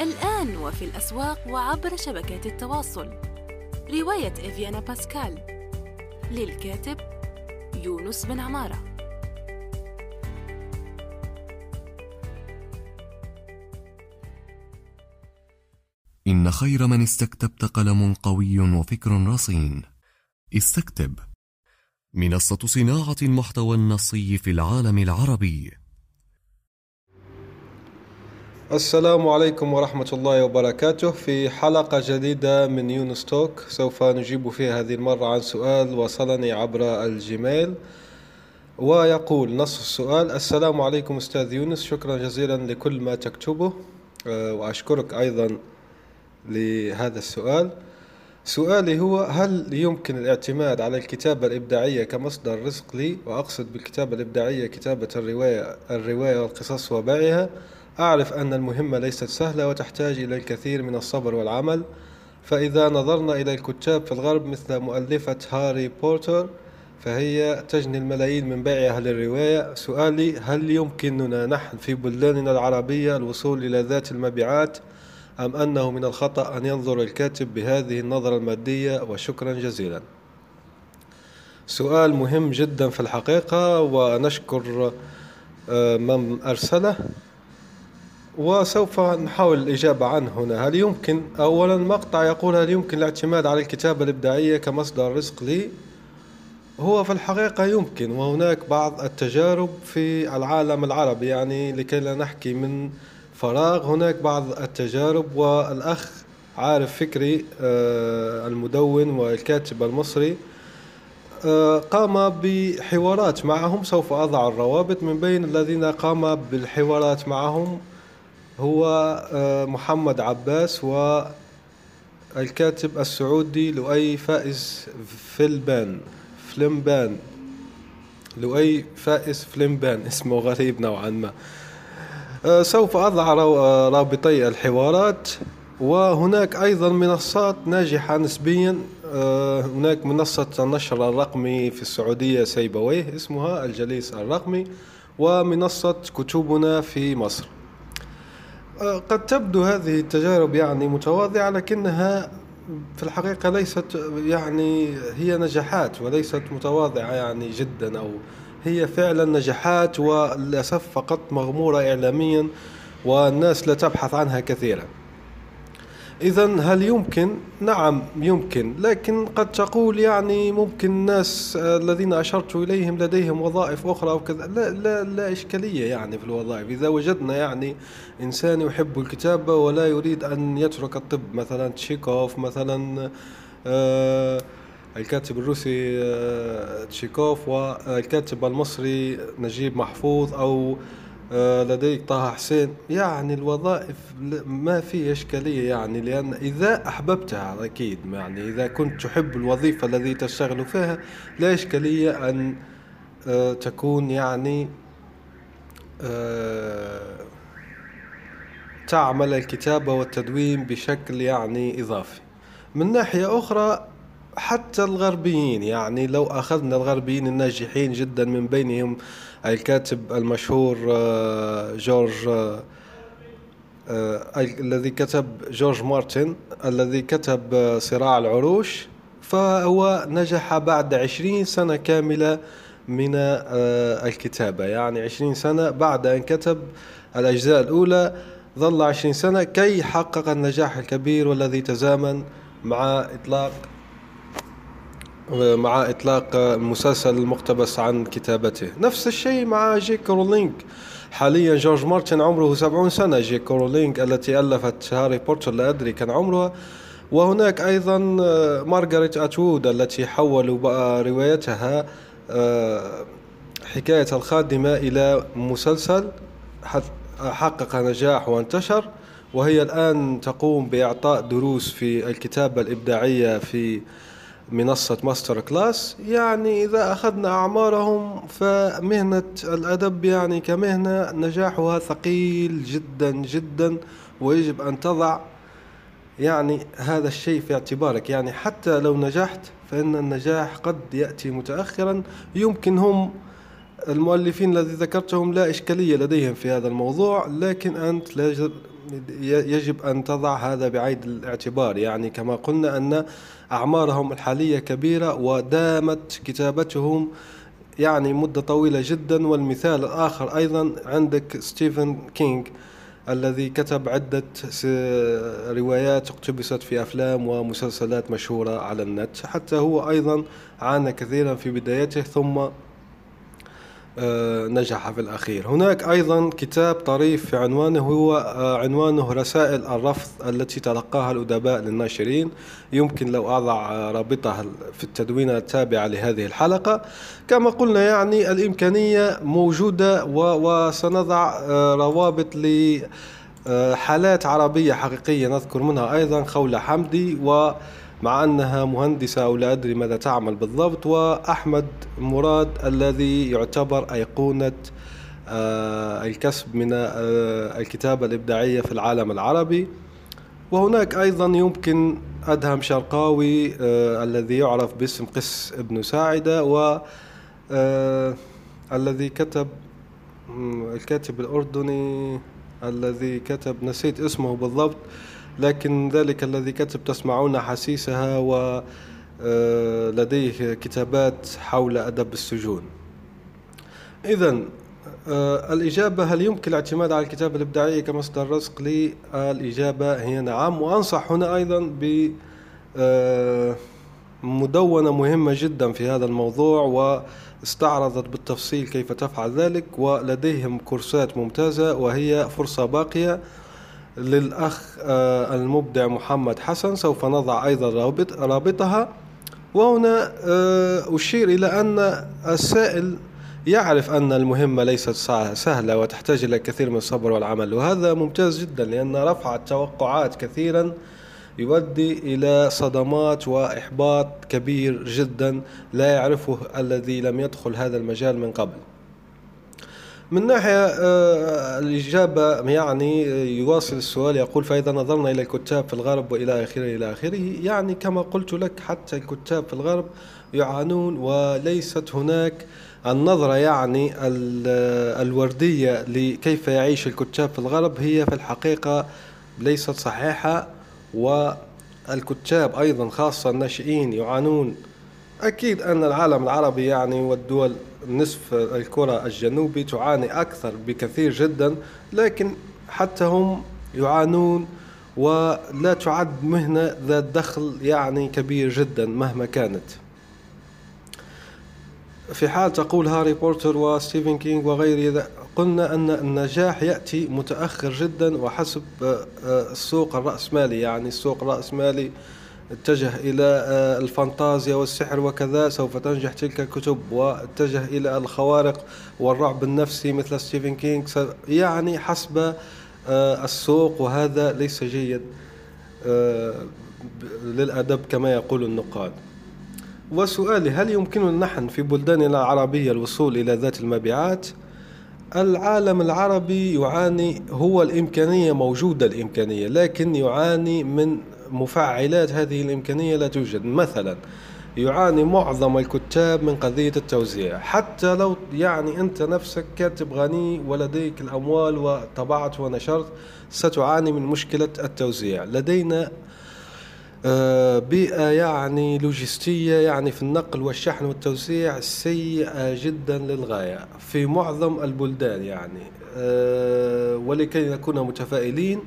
الآن وفي الأسواق وعبر شبكات التواصل. رواية إفيانا باسكال. للكاتب يونس بن عمارة. إن خير من استكتبت قلم قوي وفكر رصين. استكتب. منصة صناعة المحتوى النصي في العالم العربي. السلام عليكم ورحمة الله وبركاته في حلقة جديدة من يونس توك. سوف نجيب فيها هذه المرة عن سؤال وصلني عبر الجيميل. ويقول نص السؤال السلام عليكم أستاذ يونس شكرا جزيلا لكل ما تكتبه. آه، وأشكرك أيضا لهذا السؤال. سؤالي هو هل يمكن الاعتماد على الكتابة الإبداعية كمصدر رزق لي؟ وأقصد بالكتابة الإبداعية كتابة الرواية الرواية والقصص وبيعها. أعرف أن المهمة ليست سهلة وتحتاج إلى الكثير من الصبر والعمل. فإذا نظرنا إلى الكتاب في الغرب مثل مؤلفة هاري بوتر فهي تجني الملايين من بيعها للرواية. سؤالي هل يمكننا نحن في بلداننا العربية الوصول إلى ذات المبيعات أم أنه من الخطأ أن ينظر الكاتب بهذه النظرة المادية؟ وشكرا جزيلا. سؤال مهم جدا في الحقيقة ونشكر آه، من أرسله. وسوف نحاول الإجابة عنه هنا. هل يمكن؟ أولا مقطع يقول هل يمكن الاعتماد على الكتابة الإبداعية كمصدر رزق لي؟ هو في الحقيقة يمكن وهناك بعض التجارب في العالم العربي يعني لكي لا نحكي من فراغ. هناك بعض التجارب والأخ عارف فكري آه، المدون والكاتب المصري آه، قام بحوارات معهم. سوف أضع الروابط من بين الذين قام بالحوارات معهم. هو آه، محمد عباس والكاتب السعودي لؤي فائز فلبان فلمبان. لؤي فائز فلمبان اسمه غريب نوعا ما. آه، سوف أضع آه، رابطي الحوارات. وهناك أيضا منصات ناجحة نسبيا. هناك منصة النشر الرقمي في السعودية سيبويه اسمها الجليس الرقمي ومنصة كتبنا في مصر. قد تبدو هذه التجارب يعني متواضعة لكنها في الحقيقة ليست يعني هي نجاحات وليست متواضعة يعني جدا أو هي فعلا نجاحات وللأسف فقط مغمورة إعلاميا والناس لا تبحث عنها كثيرا. إذا هل يمكن؟ نعم يمكن، لكن قد تقول يعني ممكن الناس الذين أشرت إليهم لديهم وظائف أخرى أو كذا، لا لا لا إشكالية يعني في الوظائف، إذا وجدنا يعني إنسان يحب الكتابة ولا يريد أن يترك الطب مثلا تشيكوف مثلا آه الكاتب الروسي آه، تشيكوف والكاتب المصري نجيب محفوظ أو لديك طه حسين. يعني الوظائف ما في إشكالية يعني لأن إذا أحببتها أكيد يعني إذا كنت تحب الوظيفة التي تشتغل فيها لا إشكالية أن آه، تكون يعني تعمل الكتابة والتدوين بشكل يعني إضافي. من ناحية أخرى حتى الغربيين يعني لو أخذنا الغربيين الناجحين جدا من بينهم الكاتب المشهور آه، جورج آه، آه، الذي كتب جورج مارتن الذي كتب صراع العروش فهو نجح بعد عشرين سنة كاملة من الكتابة. يعني عشرين سنة بعد أن كتب الأجزاء الأولى ظل عشرين سنة كي حقق النجاح الكبير والذي تزامن مع إطلاق مع إطلاق المسلسل المقتبس عن كتابته. نفس الشيء مع جي كي رولينج حاليا جورج مارتن عمره سبعون سنة. جي كي رولينج التي ألفت هاري بوتر لا أدري كان عمرها. وهناك أيضا مارغريت أتوود التي حولوا بقى روايتها آه، حكاية الخادمة إلى مسلسل حقق نجاح وانتشر. وهي الآن تقوم بإعطاء دروس في الكتابة الإبداعية في منصة MasterClass يعني إذا أخذنا أعمارهم فمهنة الأدب يعني كمهنة نجاحها ثقيل جدا جدا ويجب أن تضع يعني هذا الشيء في اعتبارك. يعني حتى لو نجحت فإن النجاح قد يأتي متأخرا يمكن هم المؤلفين الذي ذكرتهم لا إشكالية لديهم في هذا الموضوع لكن أنت يجب أن تضع هذا بعين الاعتبار. يعني كما قلنا أن أعمارهم الحالية كبيرة ودامت كتابتهم يعني مدة طويلة جدا. والمثال الآخر أيضا عندك ستيفن كينج الذي كتب عدة روايات اقتبست في أفلام ومسلسلات مشهورة على النت. حتى هو أيضا عانى كثيرا في بدايته ثم نجح في الأخير. هناك أيضا كتاب طريف في عنوانه هو آه، عنوانه رسائل الرفض التي تلقاها الأدباء للناشرين. يمكن لو أضع رابطها في التدوينة التابعة لهذه الحلقة. كما قلنا يعني الإمكانية موجودة وسنضع آه، روابط لحالات عربية حقيقية نذكر منها أيضا. خولة حمدي و مع أنها مهندسة أو لا أدري ماذا تعمل بالضبط وأحمد مراد الذي يعتبر أيقونة آه، الكسب من آه، الكتابة الإبداعية في العالم العربي. وهناك أيضا يمكن أدهم شرقاوي آه، الذي يعرف باسم قس ابن ساعدة و الذي كتب الكاتب الأردني الذي كتب نسيت اسمه بالضبط. لكن ذلك الذي كتب تسمعون حسيسها ولديه آه، كتابات حول أدب السجون. إذا آه، الإجابة هل يمكن الاعتماد على الكتابة الإبداعية كمصدر رزق لي؟ الإجابة هي نعم وأنصح هنا أيضا ب آه، مدونة مهمة جدا في هذا الموضوع واستعرضت بالتفصيل كيف تفعل ذلك ولديهم كورسات ممتازة وهي فرصة باقية. للأخ آه، المبدع محمد حسن سوف نضع أيضا رابط رابطها. وهنا آه، أشير إلى أن السائل يعرف أن المهمة ليست سهلة وتحتاج إلى كثير من الصبر والعمل. وهذا ممتاز جدا لأن رفع التوقعات كثيرا يؤدي إلى صدمات وإحباط كبير جدا لا يعرفه الذي لم يدخل هذا المجال من قبل. من ناحية آه، الإجابة يعني يواصل السؤال يقول فإذا نظرنا إلى الكتاب في الغرب وإلى آخره إلى آخره يعني كما قلت لك حتى الكتاب في الغرب يعانون وليست هناك النظرة يعني الوردية لكيف يعيش الكتاب في الغرب. هي في الحقيقة ليست صحيحة والكتاب أيضا خاصة الناشئين يعانون أكيد أن العالم العربي يعني والدول نصف الكرة الجنوبي تعاني أكثر بكثير جدا لكن حتى هم يعانون ولا تعد مهنة ذات دخل يعني كبير جدا مهما كانت. في حال تقول هاري بوتر وستيفن كينج وغيره قلنا أن النجاح يأتي متأخر جدا وحسب آه، آه، السوق الرأسمالي يعني السوق الرأسمالي اتجه إلى آه، الفانتازيا والسحر وكذا سوف تنجح تلك الكتب. واتجه إلى الخوارق والرعب النفسي مثل ستيفن كينج يعني حسب آه، السوق. وهذا ليس جيد آه، للأدب كما يقول النقاد. وسؤالي هل يمكننا نحن في بلداننا العربية الوصول إلى ذات المبيعات؟ العالم العربي يعاني هو الإمكانية موجودة الإمكانية لكن يعاني من مفعلات هذه الإمكانية لا توجد. مثلا يعاني معظم الكتاب من قضية التوزيع. حتى لو يعني أنت نفسك كاتب غني ولديك الأموال وطبعت ونشرت ستعاني من مشكلة التوزيع. لدينا آه، بيئة يعني لوجستية يعني في النقل والشحن والتوزيع سيئة جدا للغاية. في معظم البلدان يعني آه، ولكي نكون متفائلين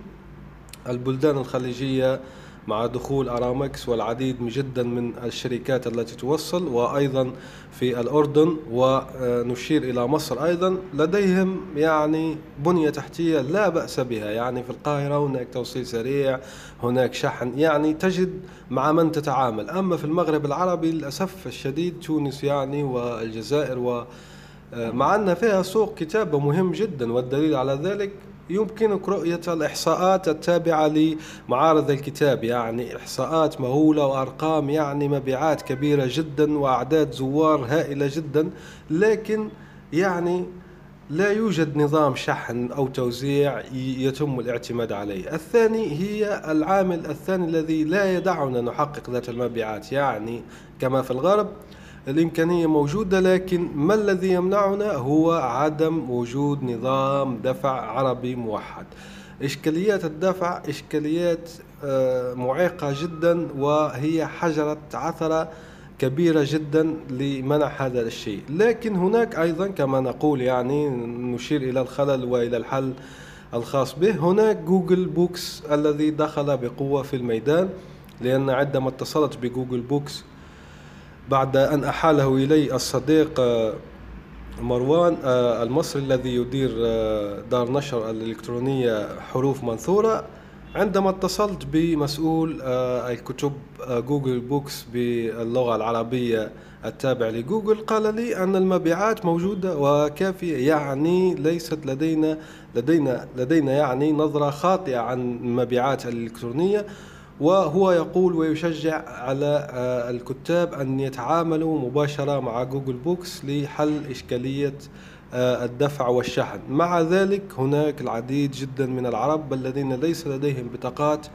البلدان الخليجية مع دخول أرامكس والعديد جدا من الشركات التي توصل وأيضا في الأردن ونشير إلى مصر أيضا. لديهم يعني بنية تحتية لا بأس بها يعني في القاهرة هناك توصيل سريع هناك شحن يعني تجد مع من تتعامل. أما في المغرب العربي للأسف الشديد تونس يعني والجزائر و مع أن فيها سوق كتابة مهم جدا والدليل على ذلك يمكنك رؤية الإحصاءات التابعة لمعارض الكتاب يعني إحصاءات مهولة وأرقام يعني مبيعات كبيرة جدا وأعداد زوار هائلة جدا لكن يعني لا يوجد نظام شحن أو توزيع يتم الاعتماد عليه. الثاني هي العامل الثاني الذي لا يدعنا نحقق ذات المبيعات يعني كما في الغرب الإمكانية موجودة لكن ما الذي يمنعنا؟ هو عدم وجود نظام دفع عربي موحد. إشكاليات الدفع إشكاليات آه، معيقة جدا وهي حجرة عثرة كبيرة جدا لمنع هذا الشيء. لكن هناك أيضا كما نقول يعني نشير إلى الخلل وإلى الحل الخاص به هناك Google Books الذي دخل بقوة في الميدان لأن عندما اتصلت ب Google Books بعد أن أحاله إلي الصديق آه، مروان آه، المصري الذي يدير آه، دار نشر الإلكترونية حروف منثورة عندما اتصلت بمسؤول الكتب Google Books باللغة العربية التابع لجوجل قال لي أن المبيعات موجودة وكافية يعني ليست لدينا لدينا لدينا يعني نظرة خاطئة عن المبيعات الإلكترونية. وهو يقول ويشجع على آه، الكتاب أن يتعاملوا مباشرة مع Google Books لحل إشكالية آه، الدفع والشحن. مع ذلك هناك العديد جدا من العرب الذين ليس لديهم بطاقات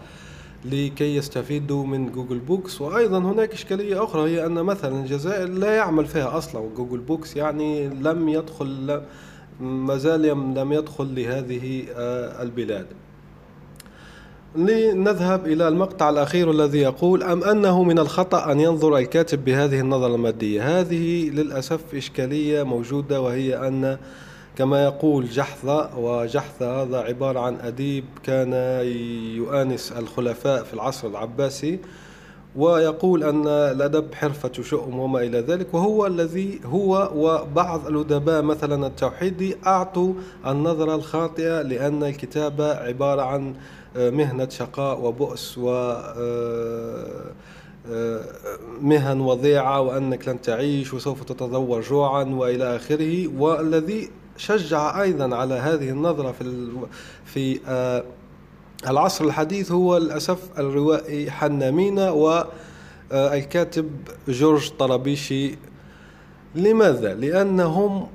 لكي يستفيدوا من Google Books. وأيضا هناك إشكالية أخرى هي أن مثلا الجزائر لا يعمل فيها أصلا Google Books يعني لم يدخل ما زال لم يدخل لهذه آه، البلاد. لنذهب إلى المقطع الأخير الذي يقول أم أنه من الخطأ أن ينظر الكاتب بهذه النظرة المادية؟ هذه للأسف إشكالية موجودة وهي أن كما يقول جحظة وجحظة هذا عبارة عن أديب كان يؤانس الخلفاء في العصر العباسي ويقول أن الأدب حرفة شؤم وما إلى ذلك وهو الذي هو وبعض الأدباء مثلا التوحيدي أعطوا النظرة الخاطئة لأن الكتابة عبارة عن مهنة شقاء وبؤس و آه، آه، مهن وضيعة وأنك لن تعيش وسوف تتذور جوعا وإلى آخره والذي شجع أيضا على هذه النظرة في في آه، العصر الحديث هو للأسف الروائي حنا مينا والكاتب جورج طرابيشي لماذا؟ لأنهم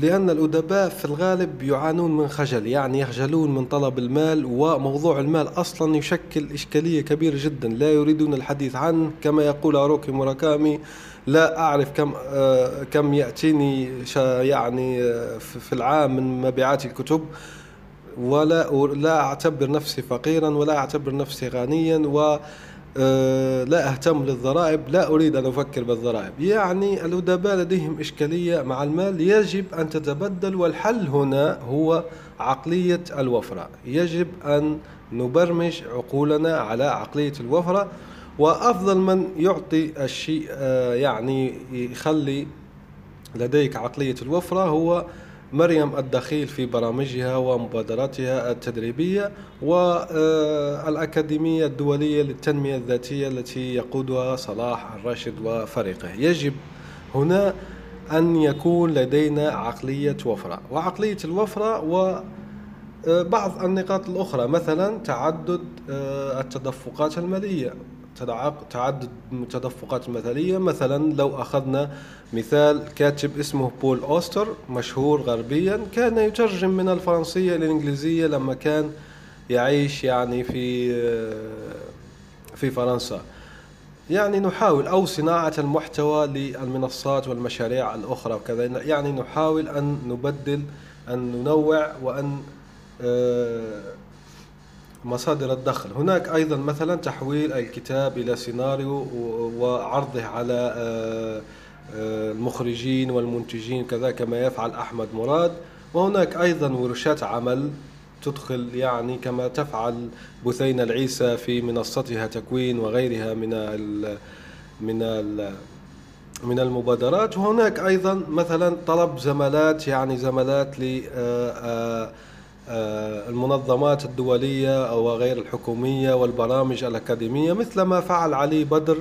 لأن الأدباء في الغالب يعانون من خجل يعني يخجلون من طلب المال وموضوع المال أصلا يشكل إشكالية كبيرة جدا. لا يريدون الحديث عنه كما يقول هاروكي موراكامي لا أعرف كم آه كم يأتيني يعني آه في العام من مبيعات الكتب ولا لا أعتبر نفسي فقيرا ولا أعتبر نفسي غنيا و لا أهتم للضرائب لا أريد أن أفكر بالضرائب. يعني الأدباء لديهم إشكالية مع المال. يجب أن تتبدل والحل هنا هو عقلية الوفرة. يجب أن نبرمج عقولنا على عقلية الوفرة وأفضل من يعطي الشيء أه يعني يخلي لديك عقلية الوفرة هو مريم الدخيل في برامجها ومبادراتها التدريبية والأكاديمية الدولية للتنمية الذاتية التي يقودها صلاح الراشد وفريقه. يجب هنا أن يكون لدينا عقلية وفرة. وعقلية الوفرة و بعض النقاط الأخرى مثلا تعدد آه، التدفقات المالية. تعدد التدفقات المثالية مثلا لو أخذنا مثال كاتب اسمه بول أوستر مشهور غربيا كان يترجم من الفرنسية إلى الإنجليزية لما كان يعيش يعني في في فرنسا. يعني نحاول أو صناعة المحتوى للمنصات والمشاريع الأخرى وكذا. يعني نحاول أن نبدل أن ننوع وأن آه، مصادر الدخل. هناك أيضا مثلا تحويل الكتاب إلى سيناريو وعرضه على آه، آه، المخرجين والمنتجين كذا كما يفعل أحمد مراد. وهناك أيضا ورشات عمل تدخل يعني كما تفعل بثينة العيسى في منصتها تكوين وغيرها من ال من ال من المبادرات. وهناك أيضا مثلا طلب زملات يعني زملات ل آه، المنظمات الدولية أو غير الحكومية والبرامج الأكاديمية مثل ما فعل علي بدر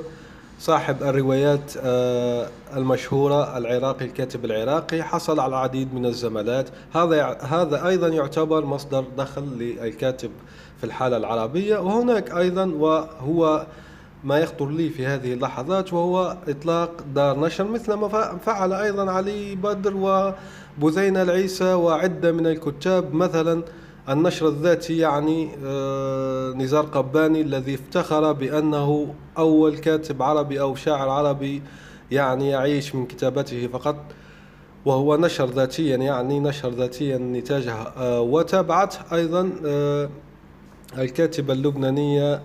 صاحب الروايات آه، المشهورة العراقي الكاتب العراقي حصل على العديد من الزملات هذا هذا أيضا يعتبر مصدر دخل للكاتب في الحالة العربية. وهناك أيضا وهو ما يخطر لي في هذه اللحظات وهو إطلاق دار نشر مثل ما فعل أيضا علي بدر وبثينة العيسى وعدة من الكتاب مثلا النشر الذاتي يعني آه، نزار قباني الذي افتخر بأنه أول كاتب عربي أو شاعر عربي يعني يعيش من كتابته فقط وهو نشر ذاتيا يعني نشر ذاتيا نتاجه. آه، وتابعته أيضا آه، الكاتبة اللبنانية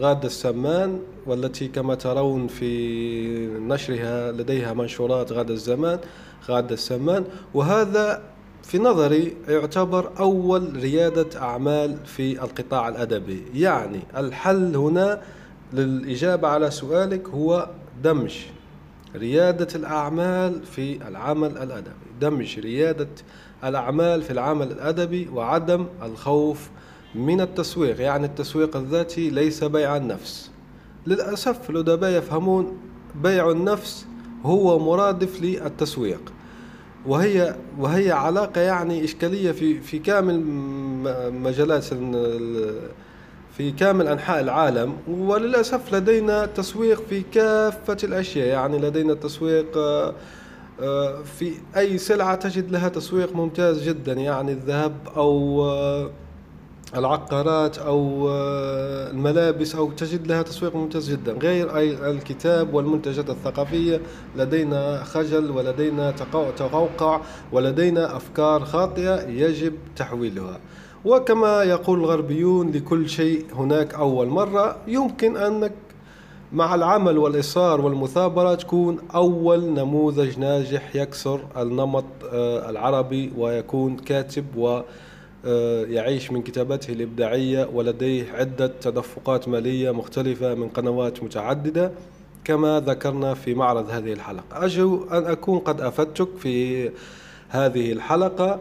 غادة السمان والتي كما ترون في نشرها لديها منشورات غادة الزمان غادة السمان. وهذا في نظري يعتبر أول ريادة أعمال في القطاع الأدبي. يعني الحل هنا للإجابة على سؤالك هو دمج ريادة الأعمال في العمل الأدبي. دمج ريادة الأعمال في العمل الأدبي وعدم الخوف من التسويق يعني التسويق الذاتي ليس بيع النفس. للأسف الأدباء يفهمون بيع النفس هو مرادف للتسويق. وهي وهي علاقة يعني إشكالية في في كامل مجالات في كامل أنحاء العالم. وللأسف لدينا تسويق في كافة الأشياء. يعني لدينا تسويق آه، آه، في أي سلعة تجد لها تسويق ممتاز جدا. يعني الذهب أو آه، العقارات أو آه، الملابس أو تجد لها تسويق ممتاز جدا. غير الكتاب والمنتجات الثقافية لدينا خجل ولدينا تقوقع ولدينا أفكار خاطئة يجب تحويلها. وكما يقول الغربيون لكل شيء هناك أول مرة يمكن أنك مع العمل والإصرار والمثابرة تكون أول نموذج ناجح يكسر النمط آه، العربي ويكون كاتب و يعيش من كتاباته الإبداعية ولديه عدة تدفقات مالية مختلفة من قنوات متعددة كما ذكرنا في معرض هذه الحلقة. أرجو أن أكون قد أفدتك في هذه الحلقة.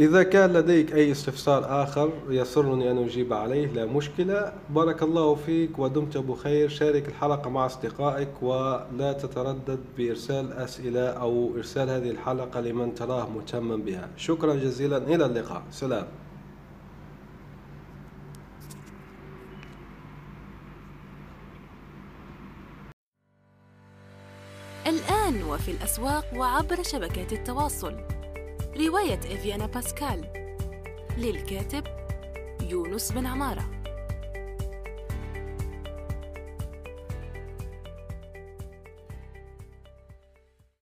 إذا كان لديك أي استفسار آخر يسرني أن أجيب عليه لا مشكلة. بارك الله فيك ودمت بخير شارك الحلقة مع أصدقائك ولا تتردد بإرسال أسئلة أو إرسال هذه الحلقة لمن تراه مهتما بها. شكرا جزيلا. إلى اللقاء. سلام. الآن وفي الأسواق وعبر شبكات التواصل. رواية إفيانا باسكال للكاتب يونس بن عمارة.